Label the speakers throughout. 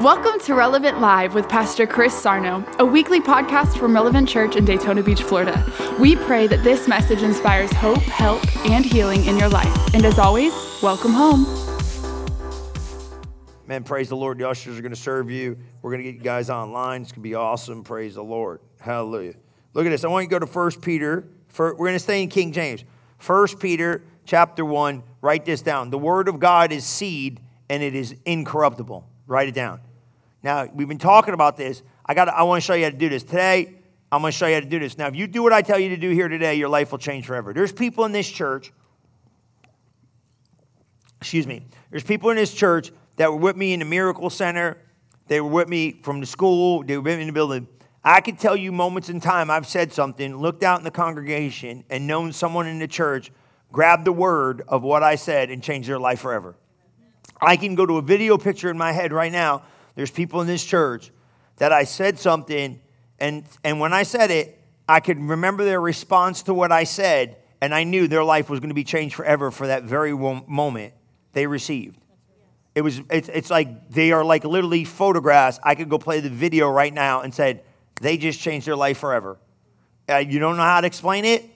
Speaker 1: Welcome to Relevant Live with Pastor Chris Sarno, a weekly podcast from Relevant Church in Daytona Beach, Florida. We pray that this message inspires hope, help, and healing in your life. And as always, welcome home.
Speaker 2: Man, praise the Lord. The ushers are going to serve you. We're going to get you guys online. It's going to be awesome. Praise the Lord. Hallelujah. Look at this. I want you to go to 1 Peter. We're going to stay in King James. 1 Peter chapter 1. Write this down. The word of God is seed and it is incorruptible. Write it down. Now, we've been talking about this. I got I want to show you how to do this. Today, I'm going to show you how to do this. Now, if you do what I tell you to do here today, your life will change forever. There's people in this church, excuse me, there's people in this church that were with me in the Miracle Center. They were with me from the school. They were with me in the building. I can tell you moments in time I've said something, looked out in the congregation, and known someone in the church grabbed the word of what I said and changed their life forever. I can go to a video picture in my head right now. There's people in this church that I said something, and, and when I said it, I could remember their response to what I said, and I knew their life was going to be changed forever for that very moment they received. It was, it's, it's like they are like literally photographs. I could go play the video right now and said, they just changed their life forever. Uh, you don't know how to explain it,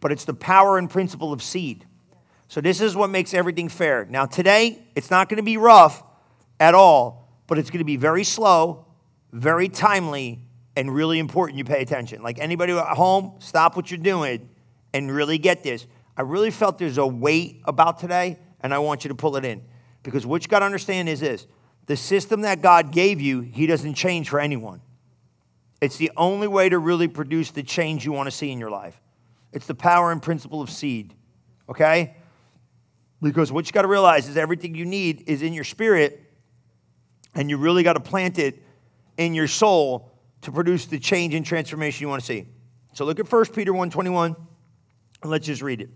Speaker 2: but it's the power and principle of seed. So this is what makes everything fair. Now today, it's not going to be rough at all, but it's going to be very slow, very timely, and really important you pay attention. Like anybody at home, stop what you're doing and really get this. I really felt there's a weight about today, and I want you to pull it in. Because what you got to understand is this the system that God gave you, He doesn't change for anyone. It's the only way to really produce the change you want to see in your life. It's the power and principle of seed, okay? Because what you got to realize is everything you need is in your spirit, and you really got to plant it in your soul to produce the change and transformation you want to see. So look at 1 Peter 1:21, and let's just read it.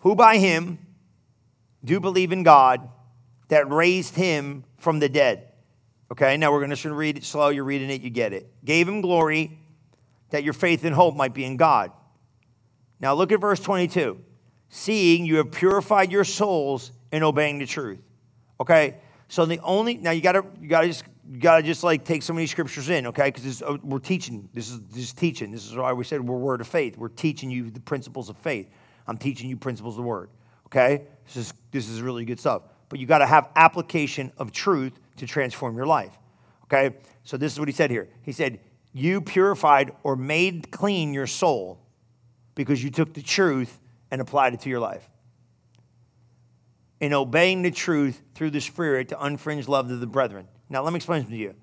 Speaker 2: Who by him do believe in God that raised him from the dead. Okay, now we're going to read it slow. You're reading it, you get it. Gave him glory that your faith and hope might be in God. Now look at verse 22 seeing you have purified your souls in obeying the truth. Okay? So the only now you gotta you gotta just you gotta just like take some of these scriptures in, okay? Because uh, we're teaching. This is this is teaching. This is why we said we're word of faith. We're teaching you the principles of faith. I'm teaching you principles of the word. Okay? This is this is really good stuff. But you gotta have application of truth to transform your life. Okay? So this is what he said here. He said, You purified or made clean your soul because you took the truth and applied it to your life. In obeying the truth through the Spirit to unfringe love to the brethren. Now, let me explain to you.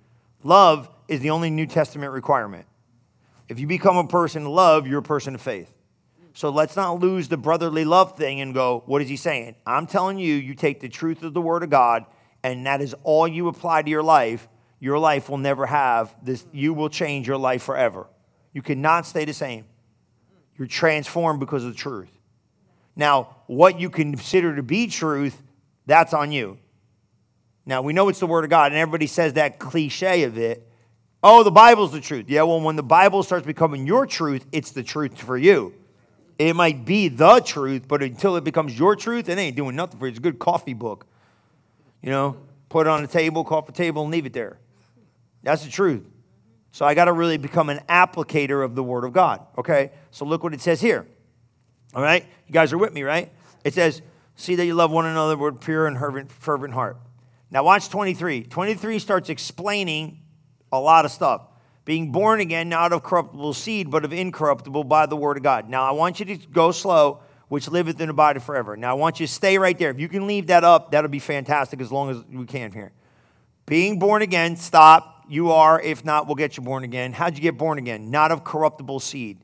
Speaker 2: Love is the only New Testament requirement. If you become a person of love, you're a person of faith. So let's not lose the brotherly love thing and go, what is he saying? I'm telling you, you take the truth of the Word of God, and that is all you apply to your life. Your life will never have this, you will change your life forever. You cannot stay the same. You're transformed because of the truth. Now, what you consider to be truth, that's on you. Now, we know it's the Word of God, and everybody says that cliche of it. Oh, the Bible's the truth. Yeah, well, when the Bible starts becoming your truth, it's the truth for you. It might be the truth, but until it becomes your truth, it ain't doing nothing for you. It's a good coffee book. You know, put it on the table, coffee table, and leave it there. That's the truth. So I got to really become an applicator of the Word of God. Okay? So look what it says here. All right? You guys are with me, right? It says, See that you love one another with pure and fervent, heart. Now, watch 23. 23 starts explaining a lot of stuff. Being born again, not of corruptible seed, but of incorruptible by the word of God. Now, I want you to go slow, which liveth in the body forever. Now, I want you to stay right there. If you can leave that up, that'll be fantastic as long as we can here. Being born again, stop. You are. If not, we'll get you born again. How'd you get born again? Not of corruptible seed.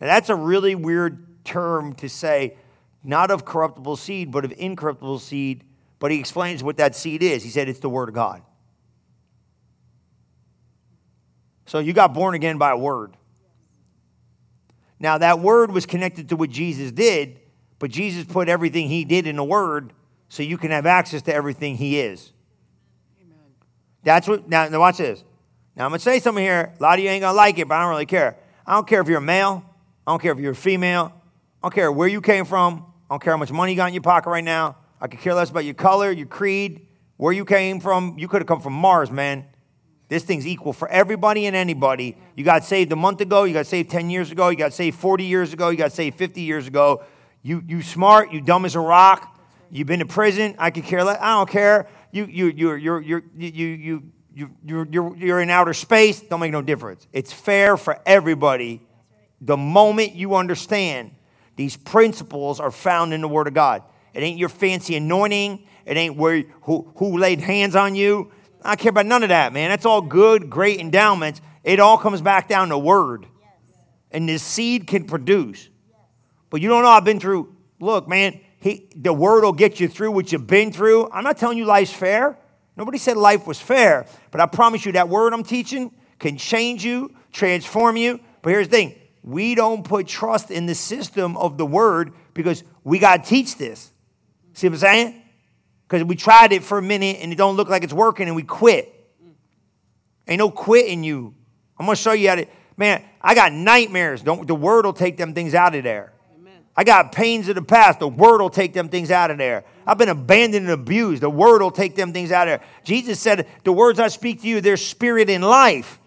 Speaker 2: Now, that's a really weird term to say not of corruptible seed, but of incorruptible seed. But he explains what that seed is. He said it's the Word of God. So you got born again by a word. Now, that word was connected to what Jesus did, but Jesus put everything he did in a word so you can have access to everything he is. Amen. That's what, now, now watch this. Now, I'm going to say something here. A lot of you ain't going to like it, but I don't really care. I don't care if you're a male. I don't care if you're a female. I don't care where you came from. I don't care how much money you got in your pocket right now. I could care less about your color, your creed, Where you came from, you could have come from Mars, man. This thing's equal for everybody and anybody. You got saved a month ago, you got saved 10 years ago, you got saved 40 years ago, you got saved 50 years ago. You, you smart, you dumb as a rock. You've been to prison. I could care less. I don't care. You, you, you're, you're, you're, you, you, you, you're, you're, you're in outer space. Don't make no difference. It's fair for everybody. The moment you understand these principles are found in the Word of God. It ain't your fancy anointing. It ain't where who, who laid hands on you. I care about none of that, man. That's all good, great endowments. It all comes back down to Word. And this seed can produce. But you don't know, I've been through, look, man, he, the word will get you through what you've been through. I'm not telling you life's fair. Nobody said life was fair. But I promise you that word I'm teaching can change you, transform you. But here's the thing we don't put trust in the system of the word because we got to teach this. See what I'm saying? Because we tried it for a minute and it don't look like it's working and we quit. Ain't no quitting you. I'm going to show you how to, man, I got nightmares. Don't, the word will take them things out of there. I got pains of the past. The word will take them things out of there. I've been abandoned and abused. The word will take them things out of there. Jesus said, The words I speak to you, they're spirit and life.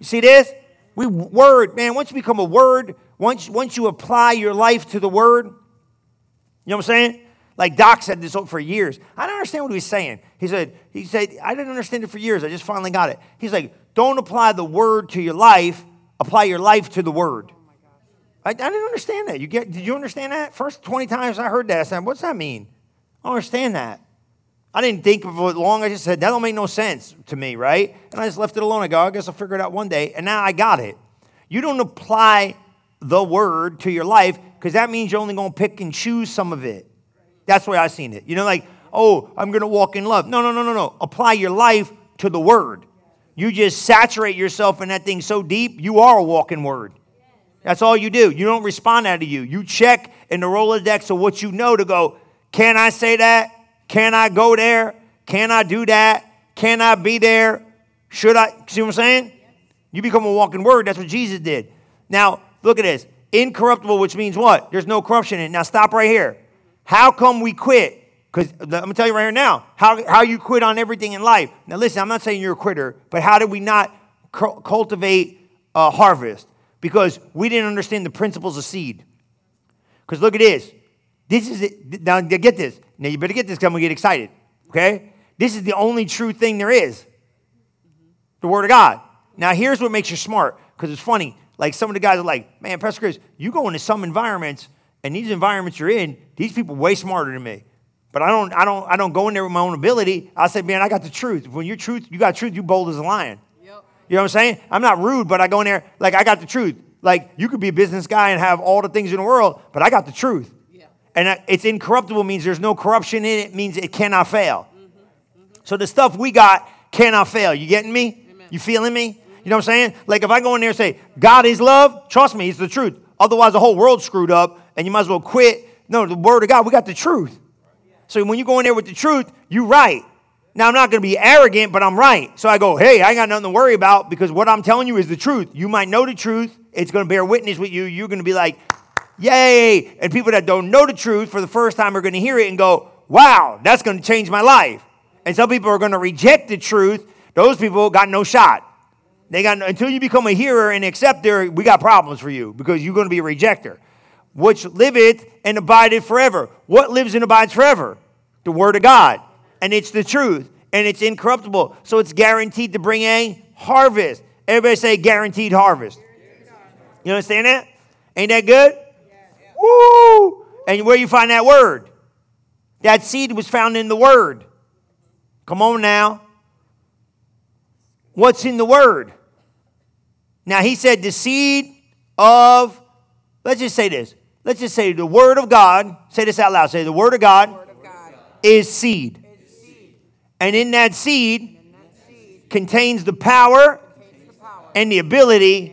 Speaker 2: You see this? We word, man, once you become a word, once, once you apply your life to the word, you know what I'm saying? Like Doc said this for years. I don't understand what he was saying. He said, he said, I didn't understand it for years. I just finally got it. He's like, don't apply the word to your life, apply your life to the word. I, I didn't understand that. You get, did you understand that? First 20 times I heard that, I said, what's that mean? I don't understand that. I didn't think of it long. I just said, that don't make no sense to me, right? And I just left it alone. I go, I guess I'll figure it out one day. And now I got it. You don't apply the word to your life because that means you're only going to pick and choose some of it. That's the way I seen it. You know, like, oh, I'm going to walk in love. No, no, no, no, no. Apply your life to the word. You just saturate yourself in that thing so deep, you are a walking word. That's all you do. You don't respond out of you. You check in the Rolodex of what you know to go, can I say that? Can I go there? Can I do that? Can I be there? Should I? See what I'm saying? You become a walking word. That's what Jesus did. Now, look at this. Incorruptible, which means what? There's no corruption in it. Now, stop right here. How come we quit? Because I'm to tell you right here now how, how you quit on everything in life. Now, listen, I'm not saying you're a quitter, but how did we not cultivate a harvest? because we didn't understand the principles of seed. Because look at this. This is it. Now, get this. Now, you better get this because I'm get excited. Okay? This is the only true thing there is the Word of God. Now, here's what makes you smart because it's funny. Like, some of the guys are like, man, Pastor Chris, you go into some environments, and these environments you're in, these people way smarter than me. But I don't, I don't, I don't go in there with my own ability. I say, man, I got the truth. When you're truth, you got truth, you bold as a lion. Yep. You know what I'm saying? I'm not rude, but I go in there like I got the truth. Like you could be a business guy and have all the things in the world, but I got the truth. And it's incorruptible means there's no corruption in it, means it cannot fail. Mm-hmm. Mm-hmm. So the stuff we got cannot fail. You getting me? Amen. You feeling me? You know what I'm saying? Like if I go in there and say, God is love, trust me, it's the truth. Otherwise, the whole world's screwed up and you might as well quit. No, the word of God, we got the truth. So when you go in there with the truth, you're right. Now, I'm not going to be arrogant, but I'm right. So I go, hey, I ain't got nothing to worry about because what I'm telling you is the truth. You might know the truth. It's going to bear witness with you. You're going to be like, yay. And people that don't know the truth for the first time are going to hear it and go, wow, that's going to change my life. And some people are going to reject the truth. Those people got no shot. They got until you become a hearer and acceptor, we got problems for you because you're going to be a rejecter. Which liveth and abideth forever. What lives and abides forever? The word of God and it's the truth and it's incorruptible. So it's guaranteed to bring a harvest. Everybody say guaranteed harvest. You understand that? Ain't that good? Woo! And where you find that word? That seed was found in the word. Come on now. What's in the word? Now he said the seed of, let's just say this. Let's just say the word of God. Say this out loud. Say the word of God, word of God. is seed. And in that seed, contains the power, and the ability,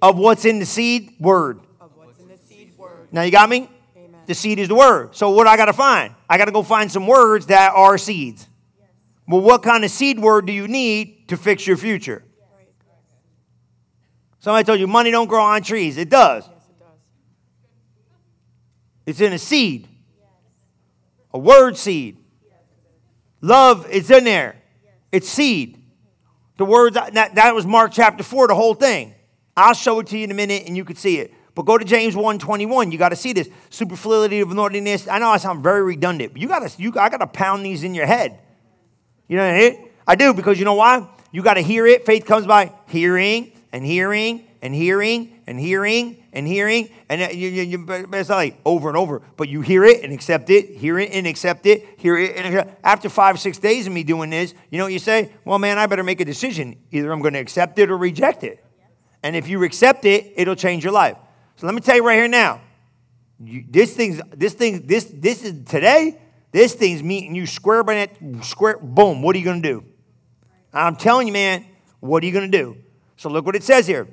Speaker 2: of what's in the seed word. Now you got me? The seed is the word. So what I got to find? I got to go find some words that are seeds. Well, what kind of seed word do you need to fix your future? Somebody told you money don't grow on trees. It does. It's in a seed, a word seed. Love is in there. It's seed. The words that, that was Mark chapter 4, the whole thing. I'll show it to you in a minute and you can see it. But go to James 1:21. You got to see this. Superfluity of naughtiness. I know I sound very redundant, but you got to you I got to pound these in your head. You know what I mean? I do because you know why? You got to hear it. Faith comes by hearing and hearing and hearing and hearing and hearing, and uh, you, you, you, it's like over and over. But you hear it and accept it, hear it and accept it, hear it. And after five, six days of me doing this, you know what you say? Well, man, I better make a decision. Either I'm going to accept it or reject it. And if you accept it, it'll change your life. So let me tell you right here now. You, this thing's this thing this this is today. This thing's meeting you square by that square. Boom. What are you going to do? I'm telling you, man. What are you going to do? So look what it says here.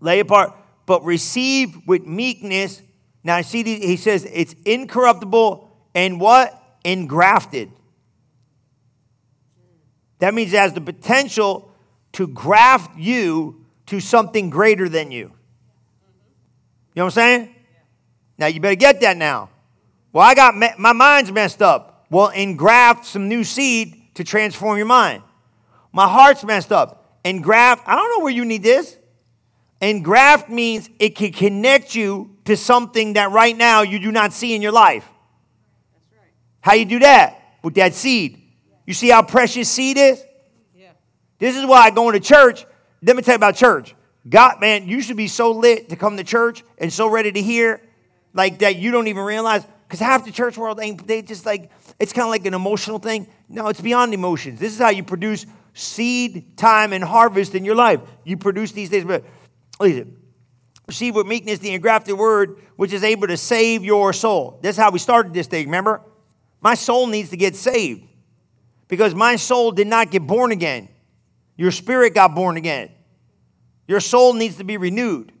Speaker 2: Lay apart, but receive with meekness. Now I see, he says it's incorruptible and what engrafted. That means it has the potential to graft you to something greater than you. You know what I'm saying? Now you better get that now. Well, I got my mind's messed up. Well, engraft some new seed to transform your mind. My heart's messed up. Engraft, I don't know where you need this. Engraft means it can connect you to something that right now you do not see in your life. How you do that? With that seed. You see how precious seed is? Yeah. This is why going to church, let me tell you about church. God, man, you should be so lit to come to church and so ready to hear like that you don't even realize. Because half the church world ain't, they just like, it's kind of like an emotional thing. No, it's beyond emotions. This is how you produce seed, time, and harvest in your life. You produce these things. But listen, receive with meekness the engrafted word, which is able to save your soul. That's how we started this thing, remember? My soul needs to get saved because my soul did not get born again. Your spirit got born again. Your soul needs to be renewed.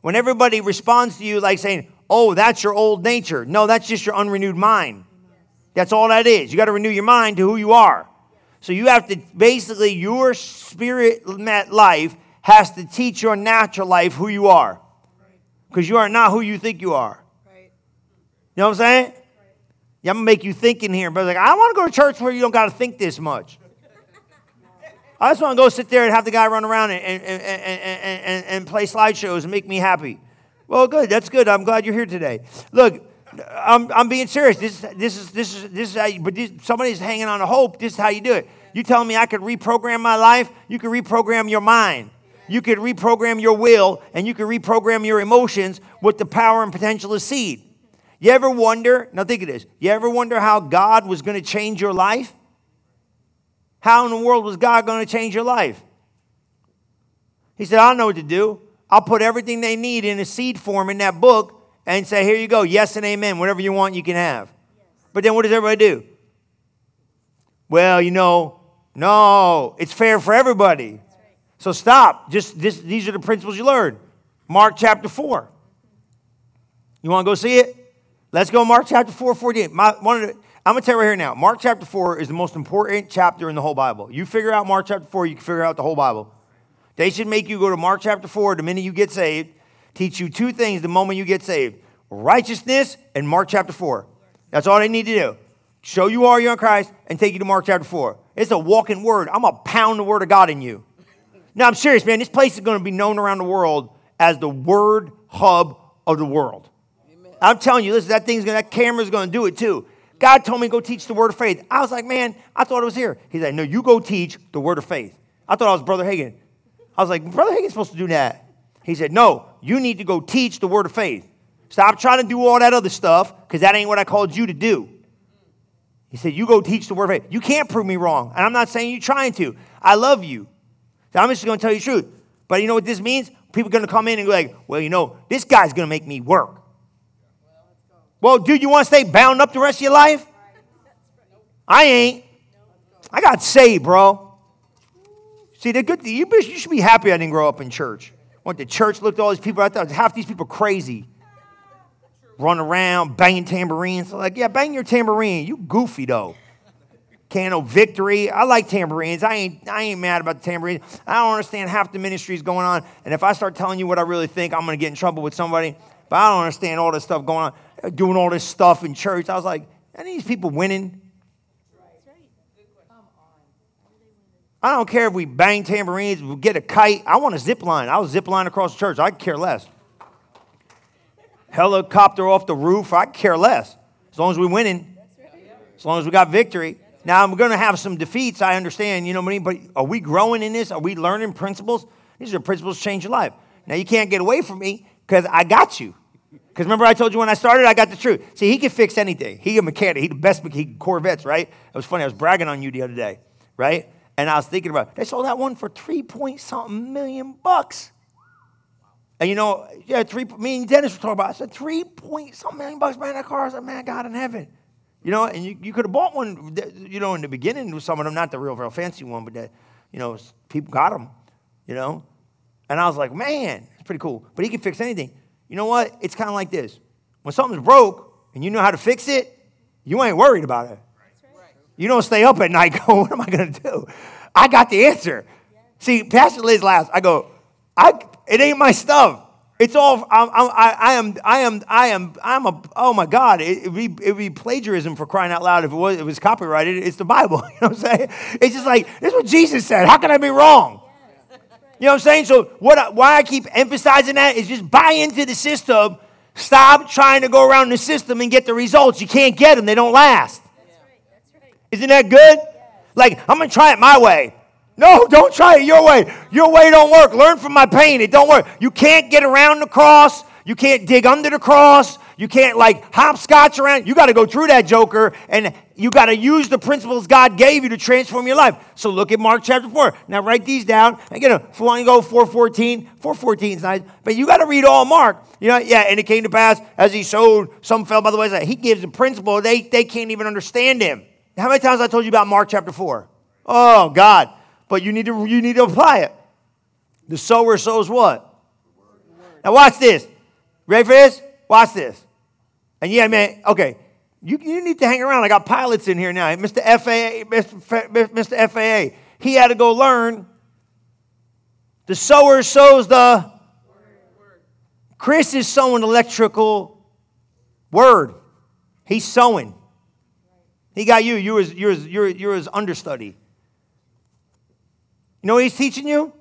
Speaker 2: When everybody responds to you like saying, oh, that's your old nature. No, that's just your unrenewed mind. That's all that is. You got to renew your mind to who you are. So you have to basically, your spirit life has to teach your natural life who you are. Because you are not who you think you are. You know what I'm saying? Yeah, I'm gonna make you think in here, but like, I want to go to church where you don't got to think this much. I just want to go sit there and have the guy run around and, and, and, and, and play slideshows and make me happy. Well, good. That's good. I'm glad you're here today. Look, I'm, I'm being serious. This, this is this is this is how you, but this, somebody's hanging on a hope. This is how you do it. You telling me I could reprogram my life? You could reprogram your mind. You could reprogram your will, and you could reprogram your emotions with the power and potential of seed. You ever wonder? Now think of this. You ever wonder how God was going to change your life? How in the world was God going to change your life? He said, I know what to do. I'll put everything they need in a seed form in that book and say, Here you go, yes and amen. Whatever you want, you can have. But then what does everybody do? Well, you know, no, it's fair for everybody. So stop. Just this, these are the principles you learned. Mark chapter 4. You want to go see it? Let's go Mark chapter 4, 48. My, one of the, I'm going to tell you right here now. Mark chapter 4 is the most important chapter in the whole Bible. You figure out Mark chapter 4, you can figure out the whole Bible. They should make you go to Mark chapter 4 the minute you get saved, teach you two things the moment you get saved righteousness and Mark chapter 4. That's all they need to do. Show you are you in Christ and take you to Mark chapter 4. It's a walking word. I'm going to pound the word of God in you. Now, I'm serious, man. This place is going to be known around the world as the word hub of the world. Amen. I'm telling you, listen, that thing's going that camera's going to do it too. God told me to go teach the word of faith. I was like, man, I thought it was here. He's like, no, you go teach the word of faith. I thought I was Brother Hagin. I was like, Brother Hagin's supposed to do that. He said, no, you need to go teach the word of faith. Stop trying to do all that other stuff because that ain't what I called you to do. He said, you go teach the word of faith. You can't prove me wrong. And I'm not saying you're trying to. I love you. So I'm just going to tell you the truth. But you know what this means? People are going to come in and go like, well, you know, this guy's going to make me work. Well, dude, you want to stay bound up the rest of your life? I ain't. I got saved, bro. See, the good you, you should be happy I didn't grow up in church. Went to church, looked at all these people. I thought half these people crazy. Run around, banging tambourines. like, yeah, bang your tambourine. You goofy though. Can of victory. I like tambourines. I ain't, I ain't mad about the tambourines. I don't understand half the ministries going on. And if I start telling you what I really think, I'm going to get in trouble with somebody. But I don't understand all this stuff going on doing all this stuff in church. I was like, any of these people winning? I don't care if we bang tambourines, we get a kite. I want a zip line. I'll zip line across the church. I care less. Helicopter off the roof. I care less. As long as we're winning. As long as we got victory. Now, I'm going to have some defeats. I understand, you know what I mean? But are we growing in this? Are we learning principles? These are principles change your life. Now, you can't get away from me because I got you. Because remember, I told you when I started, I got the truth. See, he can fix anything. He a mechanic. He the best mechanic. Corvettes, right? It was funny. I was bragging on you the other day, right? And I was thinking about they sold that one for three point something million bucks. And you know, yeah, three. Me and Dennis were talking about. I said three point something million bucks, man. That car. I said, man, God in heaven. You know, and you, you could have bought one. You know, in the beginning with some of them, not the real, real fancy one, but that, you know, people got them. You know, and I was like, man, it's pretty cool. But he can fix anything. You know what? It's kind of like this. When something's broke and you know how to fix it, you ain't worried about it. You don't stay up at night going, what am I going to do? I got the answer. See, Pastor Liz laughs. I go, I, it ain't my stuff. It's all, I'm, I'm, I am, I am, I am, I'm a, oh my God, it, would be, it'd be plagiarism for crying out loud if it was, if it was copyrighted. It's the Bible. You know what I'm saying? It's just like, this is what Jesus said. How can I be wrong? You know what I'm saying? So what, I, why I keep emphasizing that is just buy into the system. Stop trying to go around the system and get the results. You can't get them. They don't last. Isn't that good? Like, I'm to try it my way. No, don't try it your way. Your way don't work. Learn from my pain. It don't work. You can't get around the cross. You can't dig under the cross. You can't like hopscotch around. You got to go through that joker and you got to use the principles God gave you to transform your life. So look at Mark chapter 4. Now write these down. Again, uh, if you want to go 414, 414 is nice, but you got to read all Mark. You know, yeah, and it came to pass as he sowed, some fell by the wayside. He gives a principle, they, they can't even understand him. How many times I told you about Mark chapter 4? Oh, God. But you need to, you need to apply it. The sower sows what? Now watch this. Ready for this? Watch this. And yeah, man, okay. You, you need to hang around. I got pilots in here now. Mr. FAA, Mr. Mr. FAA. He had to go learn. The sower sows the. Chris is sowing electrical word. He's sowing. He got you. You're his, you're his, you're, you're his understudy. You know what he's teaching you?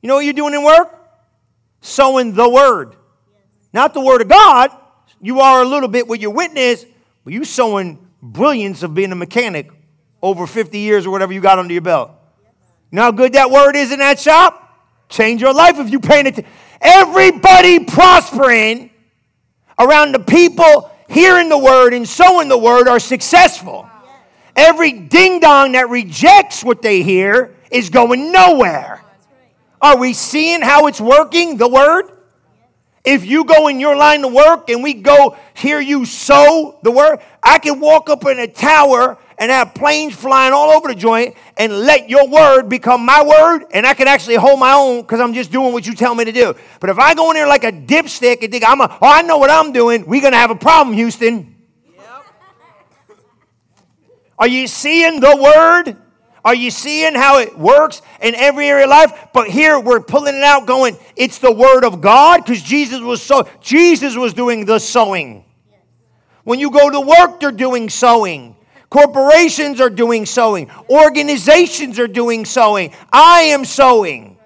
Speaker 2: You know what you're doing in work? Sowing the word. Not the word of God. You are a little bit with your witness, but you sowing brilliance of being a mechanic over 50 years or whatever you got under your belt. You know how good that word is in that shop? Change your life if you pay attention. Everybody prospering around the people hearing the word and sowing the word are successful. Every ding dong that rejects what they hear is going nowhere. Are we seeing how it's working, the word? If you go in your line of work and we go hear you sow the word, I can walk up in a tower and have planes flying all over the joint and let your word become my word, and I can actually hold my own because I'm just doing what you tell me to do. But if I go in there like a dipstick and think I'm a, oh, I know what I'm doing, we're gonna have a problem, Houston. Yep. Are you seeing the word? Are you seeing how it works in every area of life? But here we're pulling it out, going, it's the word of God, because Jesus was so Jesus was doing the sowing. When you go to work, they're doing sowing. Corporations are doing sowing. Organizations are doing sowing. I am sowing.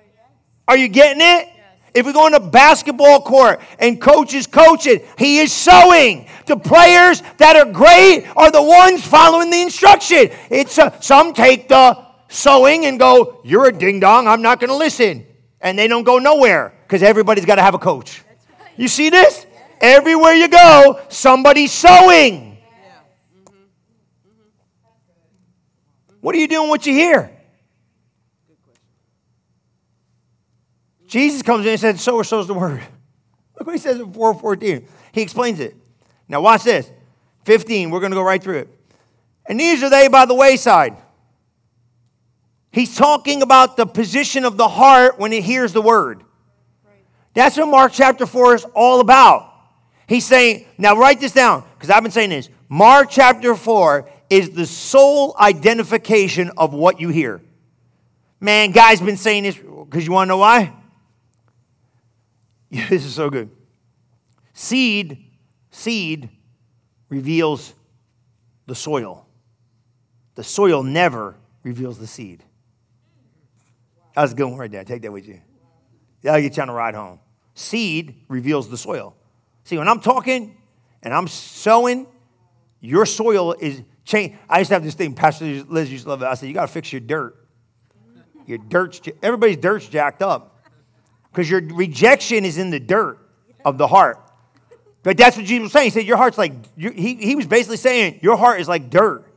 Speaker 2: Are you getting it? If we go in a basketball court and coach is coaching, he is sowing. The players that are great are the ones following the instruction. It's a, some take the sowing and go, "You're a ding dong. I'm not going to listen," and they don't go nowhere because everybody's got to have a coach. You see this? Everywhere you go, somebody's sowing. What are you doing? What you hear? Jesus comes in and says, So or so is the word. Look what he says in 414. He explains it. Now, watch this. 15, we're going to go right through it. And these are they by the wayside. He's talking about the position of the heart when it hears the word. That's what Mark chapter 4 is all about. He's saying, now write this down, because I've been saying this. Mark chapter 4 is the sole identification of what you hear. Man, guy's been saying this because you want to know why? This is so good. Seed, seed reveals the soil. The soil never reveals the seed. That was a good one right there. Take that with you. That'll get you on the ride home. Seed reveals the soil. See, when I'm talking and I'm sowing, your soil is changed. I used to have this thing, Pastor Liz used to love it. I said, You got to fix your dirt. Your dirt's, everybody's dirt's jacked up because your rejection is in the dirt of the heart. But that's what Jesus was saying. He said, Your heart's like, he, he was basically saying, Your heart is like dirt.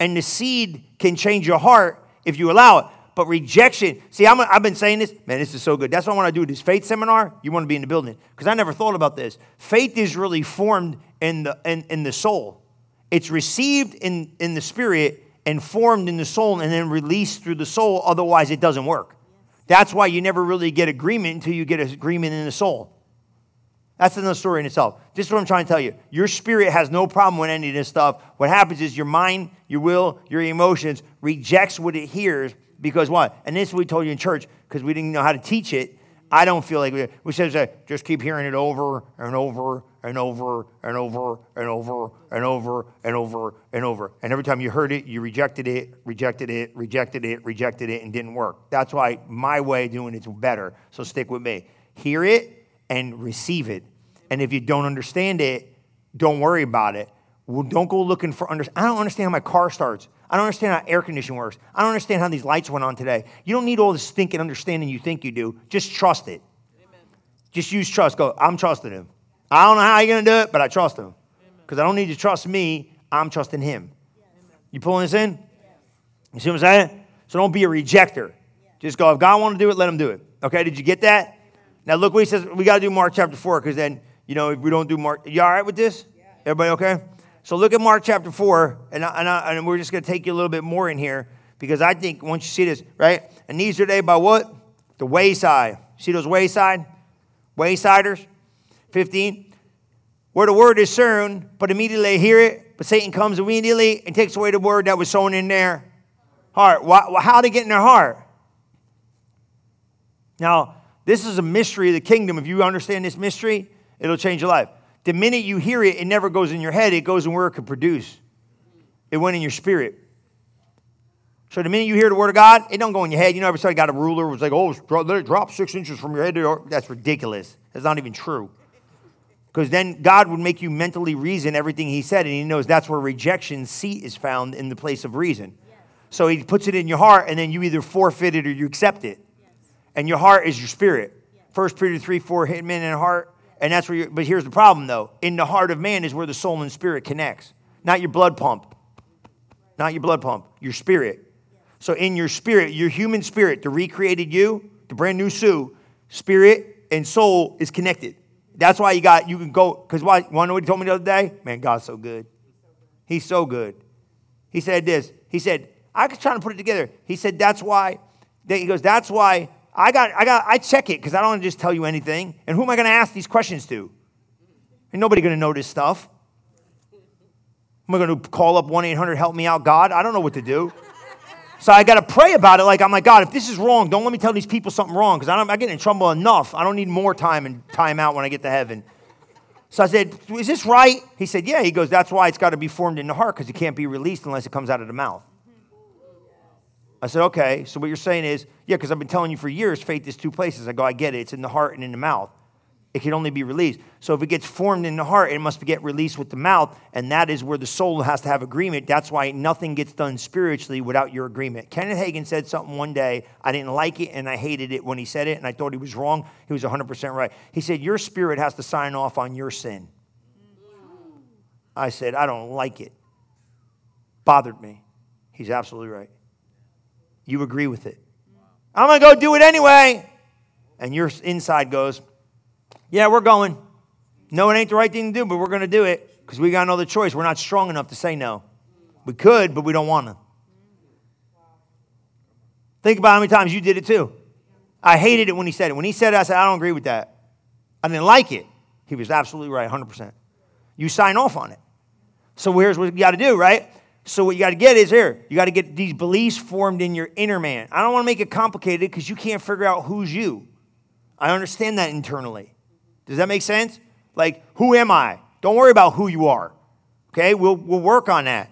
Speaker 2: And the seed can change your heart if you allow it. But rejection, see, i have been saying this, man, this is so good. That's why I want to do this faith seminar. You want to be in the building. Because I never thought about this. Faith is really formed in the, in, in the soul, it's received in, in the spirit and formed in the soul and then released through the soul. Otherwise, it doesn't work. That's why you never really get agreement until you get agreement in the soul. That's another story in itself. This is what I'm trying to tell you. Your spirit has no problem with any of this stuff. What happens is your mind, your will, your emotions rejects what it hears because what? And this we told you in church because we didn't know how to teach it. I don't feel like we, we said just keep hearing it over and over and over and over and over and over and over and over. And every time you heard it, you rejected it, rejected it, rejected it, rejected it, and didn't work. That's why my way of doing it's better. So stick with me. Hear it and receive it. And if you don't understand it, don't worry about it. Well, don't go looking for under. I don't understand how my car starts. I don't understand how air conditioning works. I don't understand how these lights went on today. You don't need all this thinking understanding you think you do. Just trust it. Amen. Just use trust. Go, I'm trusting him. I don't know how you're going to do it, but I trust him. Because I don't need to trust me. I'm trusting him. You pulling this in? You see what I'm saying? So don't be a rejecter. Just go, if God want to do it, let him do it. Okay, did you get that? Now look what he says. We got to do Mark chapter 4 because then, you know, if we don't do Mark, you all right with this? Everybody okay? So look at Mark chapter 4, and, I, and, I, and we're just going to take you a little bit more in here because I think once you see this, right? And these are they by what? The wayside. See those wayside? Waysiders? 15. Where the word is sown, but immediately they hear it, but Satan comes immediately and takes away the word that was sown in their heart. How it get in their heart? Now, this is a mystery of the kingdom. If you understand this mystery, it'll change your life. The minute you hear it, it never goes in your head, it goes in where it could produce. It went in your spirit. So the minute you hear the word of God, it don't go in your head. You know, everybody got a ruler, was like, oh, let it drop six inches from your head. That's ridiculous. That's not even true. Because then God would make you mentally reason everything he said, and he knows that's where rejection seat is found in the place of reason. Yes. So he puts it in your heart, and then you either forfeit it or you accept it. Yes. And your heart is your spirit. First Peter 3 4 hit men in the heart, and that's where you but here's the problem though. In the heart of man is where the soul and spirit connects. Not your blood pump. Not your blood pump, your spirit. So in your spirit, your human spirit, the recreated you, the brand new Sue, spirit and soul is connected. That's why you got you can go because why you want to know what he told me the other day? Man, God's so good. He's so good. He said this. He said, I was trying to put it together. He said, that's why. He goes, that's why I got, I got, I check it because I don't want to just tell you anything. And who am I going to ask these questions to? Ain't nobody going to know this stuff. Am I going to call up 1 800 help me out, God? I don't know what to do. So I got to pray about it. Like, I'm like, God, if this is wrong, don't let me tell these people something wrong because I, I get in trouble enough. I don't need more time and time out when I get to heaven. So I said, Is this right? He said, Yeah. He goes, That's why it's got to be formed in the heart because it can't be released unless it comes out of the mouth. I said, okay, so what you're saying is, yeah, because I've been telling you for years, faith is two places. I go, I get it. It's in the heart and in the mouth. It can only be released. So if it gets formed in the heart, it must get released with the mouth, and that is where the soul has to have agreement. That's why nothing gets done spiritually without your agreement. Kenneth Hagin said something one day. I didn't like it, and I hated it when he said it, and I thought he was wrong. He was 100% right. He said, Your spirit has to sign off on your sin. I said, I don't like it. Bothered me. He's absolutely right you agree with it. I'm going to go do it anyway. And your inside goes, Yeah, we're going. No, it ain't the right thing to do, but we're going to do it because we got no other choice. We're not strong enough to say no. We could, but we don't want to. Think about how many times you did it too. I hated it when he said it. When he said it, I said, I don't agree with that. I didn't like it. He was absolutely right, 100%. You sign off on it. So here's what you got to do, right? So what you got to get is here. You got to get these beliefs formed in your inner man. I don't want to make it complicated because you can't figure out who's you. I understand that internally. Does that make sense? Like, who am I? Don't worry about who you are. Okay, we'll, we'll work on that.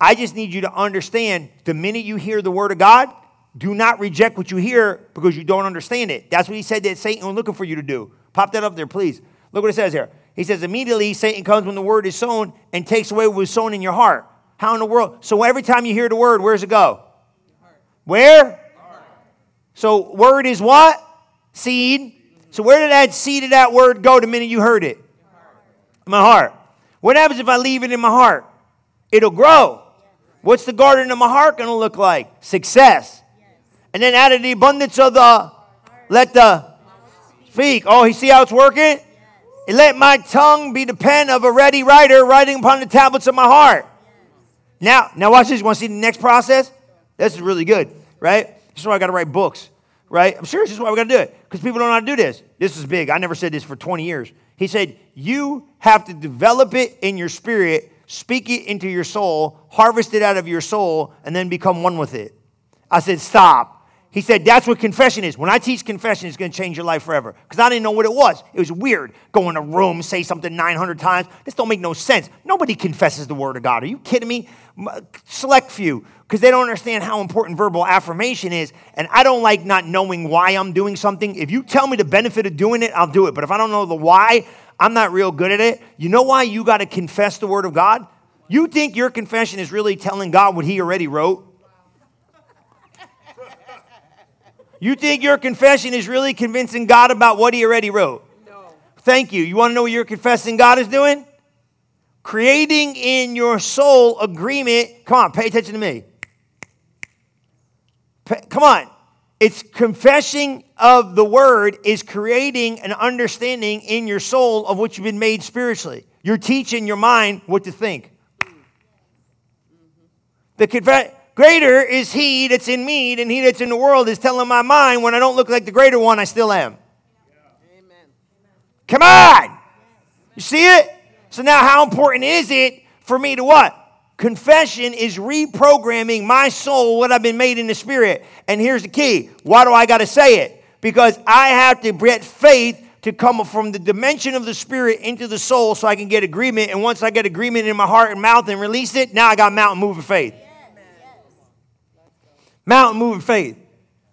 Speaker 2: I just need you to understand the minute you hear the word of God, do not reject what you hear because you don't understand it. That's what he said that Satan was looking for you to do. Pop that up there, please. Look what it says here. He says, immediately Satan comes when the word is sown and takes away what was sown in your heart. How in the world? So every time you hear the word, where's it go? Where? So word is what? Seed. So where did that seed of that word go the minute you heard it? My heart. What happens if I leave it in my heart? It'll grow. What's the garden of my heart going to look like? Success. And then out of the abundance of the, let the speak. Oh, you see how it's working? Let my tongue be the pen of a ready writer writing upon the tablets of my heart. Now, now watch this. You want to see the next process? This is really good, right? This is why I got to write books, right? I'm serious. This is why we got to do it because people don't know how to do this. This is big. I never said this for 20 years. He said, You have to develop it in your spirit, speak it into your soul, harvest it out of your soul, and then become one with it. I said, Stop. He said, That's what confession is. When I teach confession, it's going to change your life forever. Because I didn't know what it was. It was weird. Go in a room, say something 900 times. This don't make no sense. Nobody confesses the word of God. Are you kidding me? Select few, because they don't understand how important verbal affirmation is. And I don't like not knowing why I'm doing something. If you tell me the benefit of doing it, I'll do it. But if I don't know the why, I'm not real good at it. You know why you got to confess the word of God? You think your confession is really telling God what He already wrote? You think your confession is really convincing God about what He already wrote? No. Thank you. You want to know what you're confessing God is doing? Creating in your soul agreement. Come on, pay attention to me. come on. It's confessing of the word is creating an understanding in your soul of what you've been made spiritually. You're teaching your mind what to think. Mm. The confess Greater is he that's in me than he that's in the world is telling my mind when I don't look like the greater one, I still am. Amen. Come on. You see it? So now how important is it for me to what? Confession is reprogramming my soul, what I've been made in the spirit. And here's the key. Why do I got to say it? Because I have to get faith to come from the dimension of the spirit into the soul so I can get agreement. And once I get agreement in my heart and mouth and release it, now I got mountain moving faith. Mountain moving faith.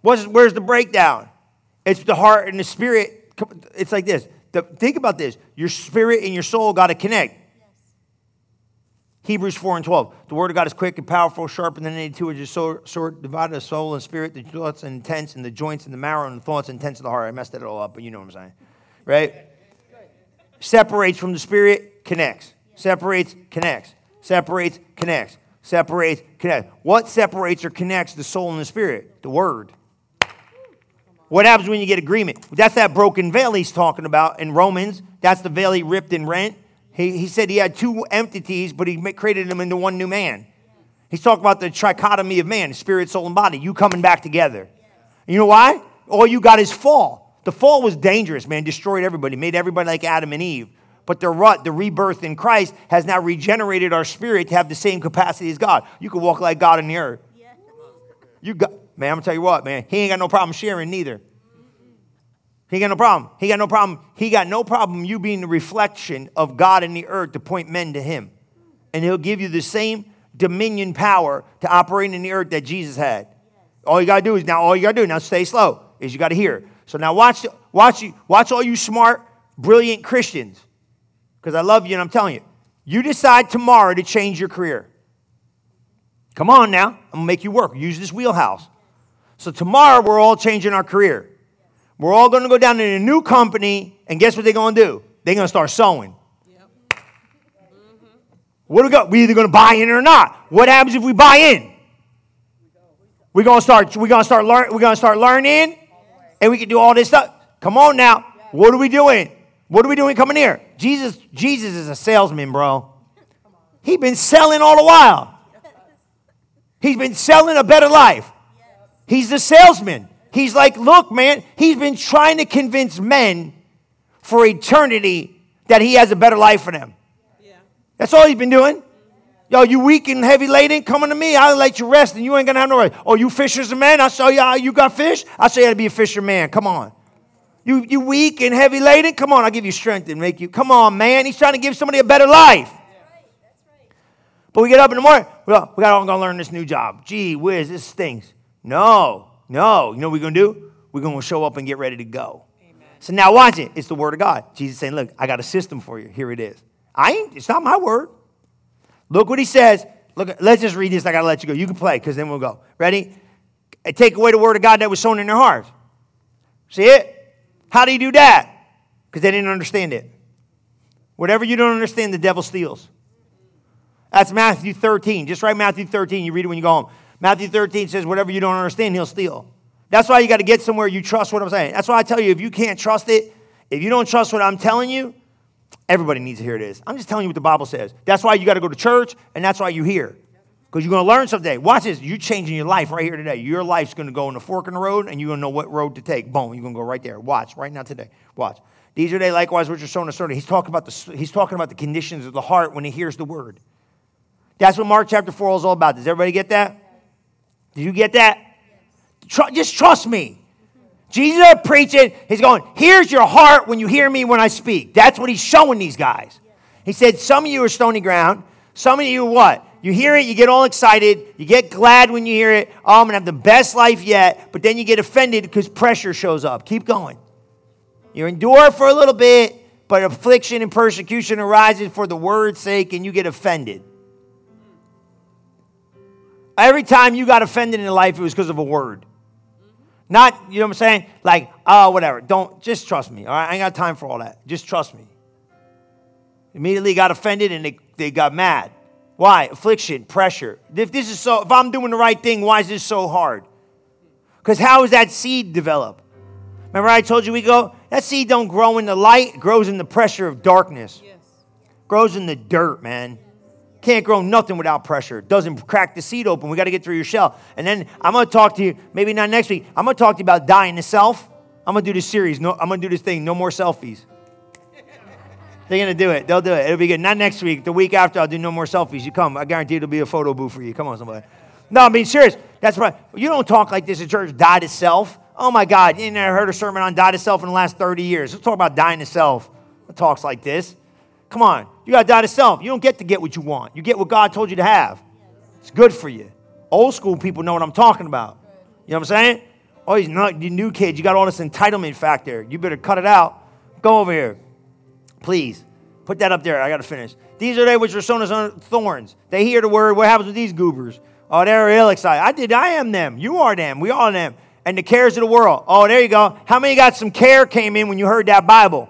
Speaker 2: What's, where's the breakdown? It's the heart and the spirit. It's like this. The, think about this. Your spirit and your soul got to connect. Hebrews 4 and 12. The word of God is quick and powerful, sharper than any two-edged sword, divided the soul and spirit, the thoughts and intents, and the joints and the marrow and the thoughts and intents of the heart. I messed that all up, but you know what I'm saying. Right? Separates from the spirit, connects. Separates, connects. Separates, connects separates. What separates or connects the soul and the spirit? The word. What happens when you get agreement? That's that broken veil he's talking about in Romans. That's the veil he ripped and rent. He, he said he had two entities, but he created them into one new man. He's talking about the trichotomy of man, spirit, soul, and body. You coming back together. You know why? All you got is fall. The fall was dangerous, man. Destroyed everybody, made everybody like Adam and Eve. But the rut, the rebirth in Christ has now regenerated our spirit to have the same capacity as God. You can walk like God in the earth. You got, man, I'm gonna tell you what, man. He ain't got no problem sharing neither. He got no problem. He got no problem. He got no problem you being the reflection of God in the earth to point men to him. And he'll give you the same dominion power to operate in the earth that Jesus had. All you gotta do is now, all you gotta do now, stay slow, is you gotta hear. So now watch, watch, you watch all you smart, brilliant Christians because I love you and I'm telling you. You decide tomorrow to change your career. Come on now. I'm to make you work. Use this wheelhouse. So tomorrow we're all changing our career. We're all going to go down in a new company, and guess what they're going to do? They're going to start sowing. Yep. What do we got? We either going to buy in or not. What happens if we buy in? We're going to start. We're going to start learn. We're going to start learning, and we can do all this stuff. Come on now. What are we doing? What are we doing coming here? Jesus, Jesus is a salesman, bro. He's been selling all the while. He's been selling a better life. He's the salesman. He's like, look, man, he's been trying to convince men for eternity that he has a better life for them. That's all he's been doing. Yo, you weak and heavy laden, coming to me. I'll let you rest and you ain't gonna have no rest. Oh, you fishers of men? I saw you you got fish. I'll show you how to be a fisherman. Come on. You, you weak and heavy laden? Come on, I'll give you strength and make you. Come on, man. He's trying to give somebody a better life. But we get up in the morning, we got to go learn this new job. Gee whiz, this stinks. No, no. You know what we're going to do? We're going to show up and get ready to go. Amen. So now watch it. It's the word of God. Jesus saying, look, I got a system for you. Here it is. I ain't, it's not my word. Look what he says. Look, let's just read this. I got to let you go. You can play because then we'll go. Ready? Take away the word of God that was sown in their hearts. See it? How do you do that? Because they didn't understand it. Whatever you don't understand, the devil steals. That's Matthew 13. Just write Matthew 13. You read it when you go home. Matthew 13 says, whatever you don't understand, he'll steal. That's why you got to get somewhere you trust what I'm saying. That's why I tell you, if you can't trust it, if you don't trust what I'm telling you, everybody needs to hear this. I'm just telling you what the Bible says. That's why you got to go to church, and that's why you hear. Because you're going to learn someday. Watch this. You're changing your life right here today. Your life's going to go in a fork in the road, and you're going to know what road to take. Boom. You're going to go right there. Watch right now today. Watch. These are they likewise which are sown certain. He's talking about the he's talking about the conditions of the heart when he hears the word. That's what Mark chapter 4 is all about. Does everybody get that? Did you get that? Tr- just trust me. Jesus preaching. He's going, here's your heart when you hear me when I speak. That's what he's showing these guys. He said, some of you are stony ground. Some of you what? You hear it, you get all excited, you get glad when you hear it. Oh, I'm gonna have the best life yet, but then you get offended because pressure shows up. Keep going. You endure for a little bit, but affliction and persecution arises for the word's sake, and you get offended. Every time you got offended in life, it was because of a word. Not, you know what I'm saying? Like, oh, whatever. Don't, just trust me. All right, I ain't got time for all that. Just trust me. Immediately got offended and they, they got mad. Why? Affliction, pressure. If this is so, if I'm doing the right thing, why is this so hard? Because how is that seed develop? Remember I told you we go, that seed don't grow in the light, it grows in the pressure of darkness. Yes. Grows in the dirt, man. Can't grow nothing without pressure. Doesn't crack the seed open. We got to get through your shell. And then I'm going to talk to you, maybe not next week, I'm going to talk to you about dying to self. I'm going to do this series. No, I'm going to do this thing, no more selfies. They're going to do it. They'll do it. It'll be good. Not next week. The week after, I'll do no more selfies. You come. I guarantee it'll be a photo booth for you. Come on, somebody. No, I'm being serious. That's right. You don't talk like this at church, die to self. Oh my God, you never heard a sermon on die to self in the last 30 years. Let's talk about dying to self. It talks like this. Come on. You got to die to self. You don't get to get what you want. You get what God told you to have. It's good for you. Old school people know what I'm talking about. You know what I'm saying? Oh, these new kids, you got all this entitlement factor. You better cut it out. Go over here. Please. Put that up there. I got to finish. These are they which are sown as thorns. They hear the word. What happens with these goobers? Oh, they're ill excited. I did. I am them. You are them. We are them. And the cares of the world. Oh, there you go. How many got some care came in when you heard that Bible?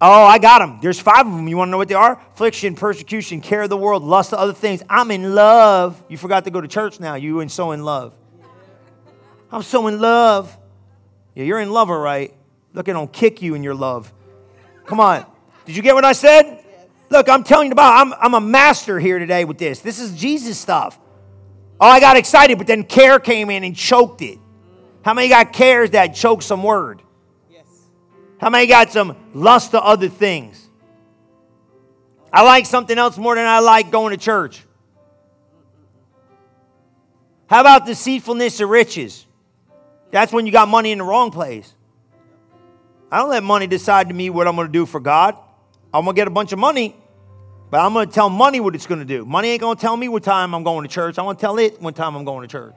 Speaker 2: Oh, I got them. There's five of them. You want to know what they are? Affliction, persecution, care of the world, lust of other things. I'm in love. You forgot to go to church now. You and so in love. I'm so in love. Yeah, you're in love, all right. Look, I don't kick you in your love. Come on. Did you get what I said? Look, I'm telling you about. I'm, I'm a master here today with this. This is Jesus stuff. Oh, I got excited, but then care came in and choked it. How many got cares that choke some word? Yes. How many got some lust to other things? I like something else more than I like going to church. How about deceitfulness of riches? That's when you got money in the wrong place. I don't let money decide to me what I'm going to do for God. I'm going to get a bunch of money, but I'm going to tell money what it's going to do. Money ain't going to tell me what time I'm going to church. I'm going to tell it what time I'm going to church.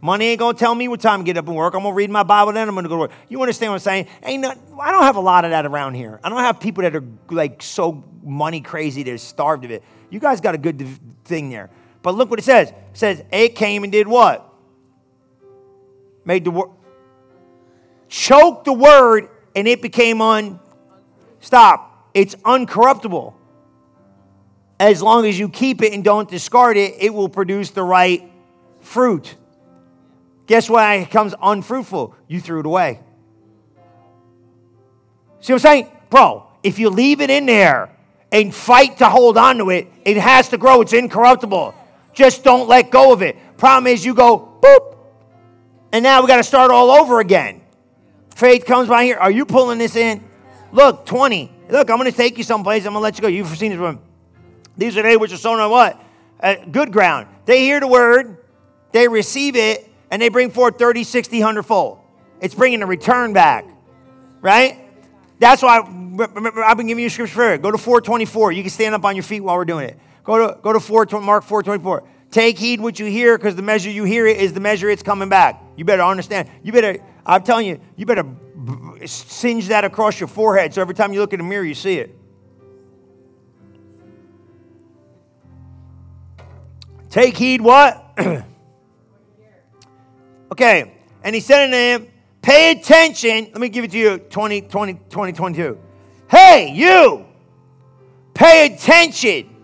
Speaker 2: Money ain't gonna tell me what time to get up and work. I'm gonna read my Bible, then I'm gonna go to work. You understand what I'm saying? Ain't not, I don't have a lot of that around here. I don't have people that are like so money crazy they're starved of it. You guys got a good thing there. But look what it says. It says it came and did what? Made the word choked the word and it became un stop. It's uncorruptible. As long as you keep it and don't discard it, it will produce the right fruit. Guess why it becomes unfruitful? You threw it away. See what I'm saying? Bro, if you leave it in there and fight to hold on to it, it has to grow. It's incorruptible. Just don't let go of it. Problem is, you go boop, and now we got to start all over again. Faith comes by here. Are you pulling this in? Look, 20. Look, I'm going to take you someplace. I'm going to let you go. You've seen this one. These are they which are sown on what? Uh, good ground. They hear the word, they receive it, and they bring forth 30, 60, 100 fold. It's bringing the return back, right? That's why I've been giving you scripture. Go to 424. You can stand up on your feet while we're doing it. Go to, go to 4, Mark 4 24. Take heed what you hear because the measure you hear it is the measure it's coming back. You better understand. You better, I'm telling you, you better singe that across your forehead so every time you look in the mirror, you see it. Take heed what? okay. And he said unto him, Pay attention. Let me give it to you 20, 20, 20, 22. Hey, you! Pay attention.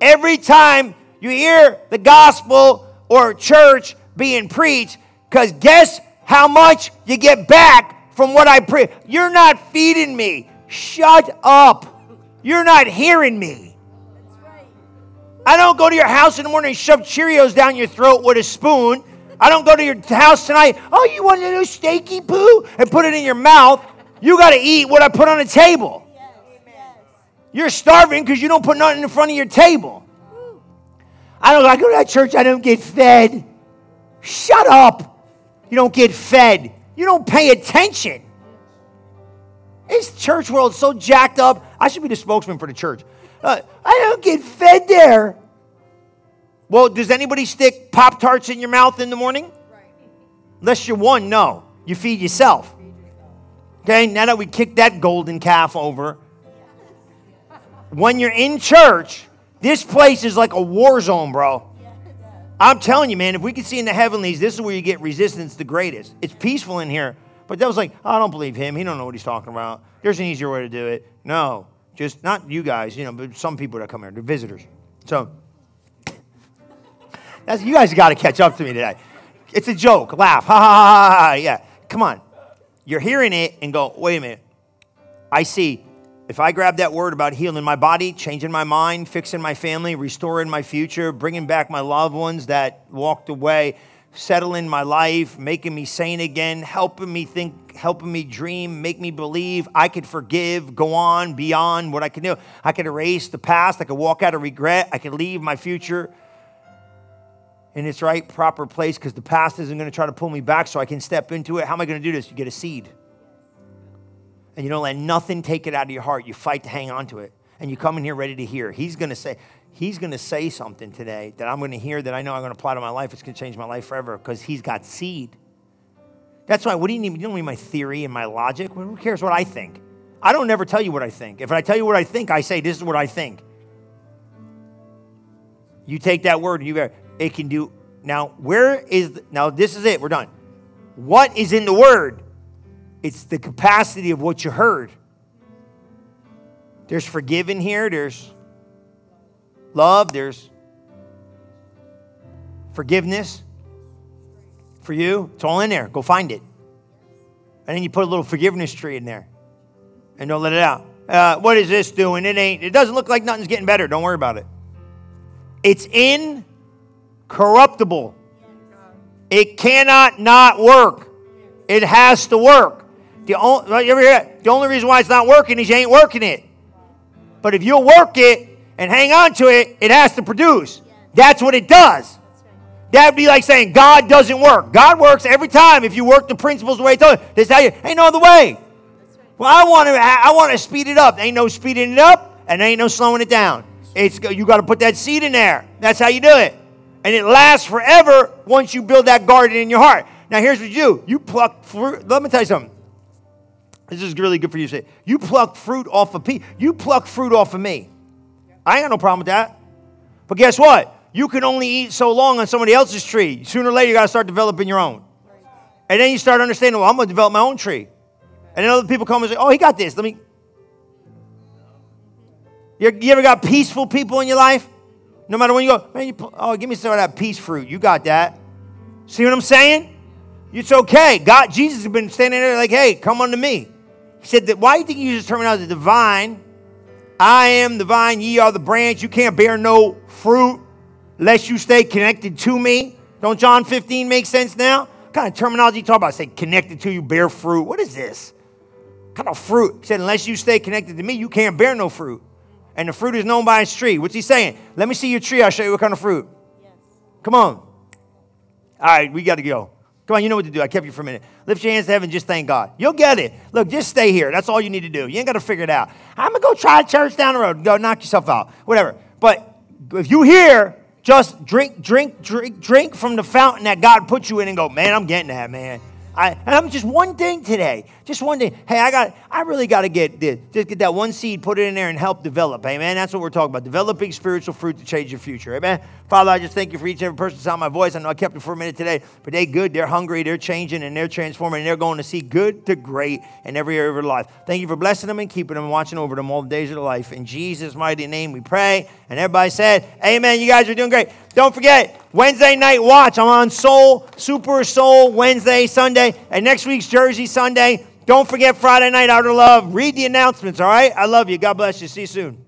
Speaker 2: Every time you hear the gospel or church being preached, because guess how much you get back from what I preach? You're not feeding me. Shut up. You're not hearing me. I don't go to your house in the morning and shove Cheerios down your throat with a spoon. I don't go to your house tonight, oh, you want a little steaky poo? And put it in your mouth. You got to eat what I put on the table. You're starving because you don't put nothing in front of your table. I don't I go to that church, I don't get fed. Shut up. You don't get fed. You don't pay attention. This church world so jacked up. I should be the spokesman for the church. Uh, I don't get fed there. Well, does anybody stick Pop Tarts in your mouth in the morning? Unless you're one, no. You feed yourself. Okay, now that we kicked that golden calf over, when you're in church, this place is like a war zone, bro. I'm telling you, man, if we could see in the heavenlies, this is where you get resistance the greatest. It's peaceful in here. But that was like, oh, I don't believe him. He don't know what he's talking about. There's an easier way to do it. No. Just not you guys, you know, but some people that come here, they're visitors. So that's you guys got to catch up to me today. It's a joke. Laugh. Ha ha ha ha. Yeah. Come on. You're hearing it and go, wait a minute. I see. If I grab that word about healing my body, changing my mind, fixing my family, restoring my future, bringing back my loved ones that walked away, settling my life, making me sane again, helping me think, helping me dream, make me believe I could forgive, go on beyond what I can do. I could erase the past, I could walk out of regret, I could leave my future in its right, proper place because the past isn't going to try to pull me back so I can step into it. How am I going to do this? You get a seed. And you don't let nothing take it out of your heart. You fight to hang on to it. And you come in here ready to hear. He's going to say, he's going to say something today that I'm going to hear that I know I'm going to apply to my life. It's going to change my life forever because he's got seed. That's why, what do you need? You don't need my theory and my logic. Who cares what I think? I don't never tell you what I think. If I tell you what I think, I say, this is what I think. You take that word and you it can do. Now, where is, now this is it, we're done. What is in the word? It's the capacity of what you heard. There's forgiven here, there's love, there's forgiveness for you. It's all in there. Go find it. And then you put a little forgiveness tree in there and don't let it out. Uh, what is this doing? It ain't, it doesn't look like nothing's getting better. Don't worry about it. It's incorruptible. It cannot not work. It has to work. The only, the only reason why it's not working is you ain't working it. But if you'll work it, and hang on to it, it has to produce. That's what it does. That'd be like saying God doesn't work. God works every time if you work the principles the way He told you. This how you ain't no other way. Well, I want to I want to speed it up. ain't no speeding it up, and ain't no slowing it down. It's you got to put that seed in there. That's how you do it, and it lasts forever once you build that garden in your heart. Now, here's what you do: you pluck fruit. Let me tell you something. This is really good for you to say. You pluck fruit off of people. You pluck fruit off of me. I ain't got no problem with that. But guess what? You can only eat so long on somebody else's tree. Sooner or later, you got to start developing your own. And then you start understanding, well, I'm going to develop my own tree. And then other people come and say, oh, he got this. Let me. You, you ever got peaceful people in your life? No matter when you go, man, you, oh, give me some of that peace fruit. You got that. See what I'm saying? It's okay. God, Jesus has been standing there like, hey, come unto me. Said that why do you think he uses terminology divine I am the vine, ye are the branch. You can't bear no fruit lest you stay connected to me. Don't John 15 make sense now? What kind of terminology you talk about? Say connected to you, bear fruit. What is this? What kind of fruit? He said, unless you stay connected to me, you can't bear no fruit. And the fruit is known by its tree. What's he saying? Let me see your tree. I'll show you what kind of fruit. Yes. Come on. All right, we got to go. Come on, you know what to do. I kept you for a minute. Lift your hands to heaven, just thank God. You'll get it. Look, just stay here. That's all you need to do. You ain't got to figure it out. I'm going to go try a church down the road. Go knock yourself out. Whatever. But if you hear, just drink, drink, drink, drink from the fountain that God put you in and go, man, I'm getting that, man. I, and I'm just one thing today. Just one thing. Hey, I got. I really got to get this. Just get that one seed, put it in there, and help develop. Amen. That's what we're talking about. Developing spiritual fruit to change your future. Amen. Father, I just thank you for each and every person sound my voice. I know I kept it for a minute today, but they good. They're hungry. They're changing and they're transforming. And they're going to see good to great in every area of their life. Thank you for blessing them and keeping them and watching over them all the days of their life. In Jesus' mighty name, we pray. And everybody said, Amen. You guys are doing great. Don't forget, Wednesday night watch. I'm on Soul, Super Soul, Wednesday, Sunday, and next week's Jersey Sunday. Don't forget Friday night, Outer Love. Read the announcements, all right? I love you. God bless you. See you soon.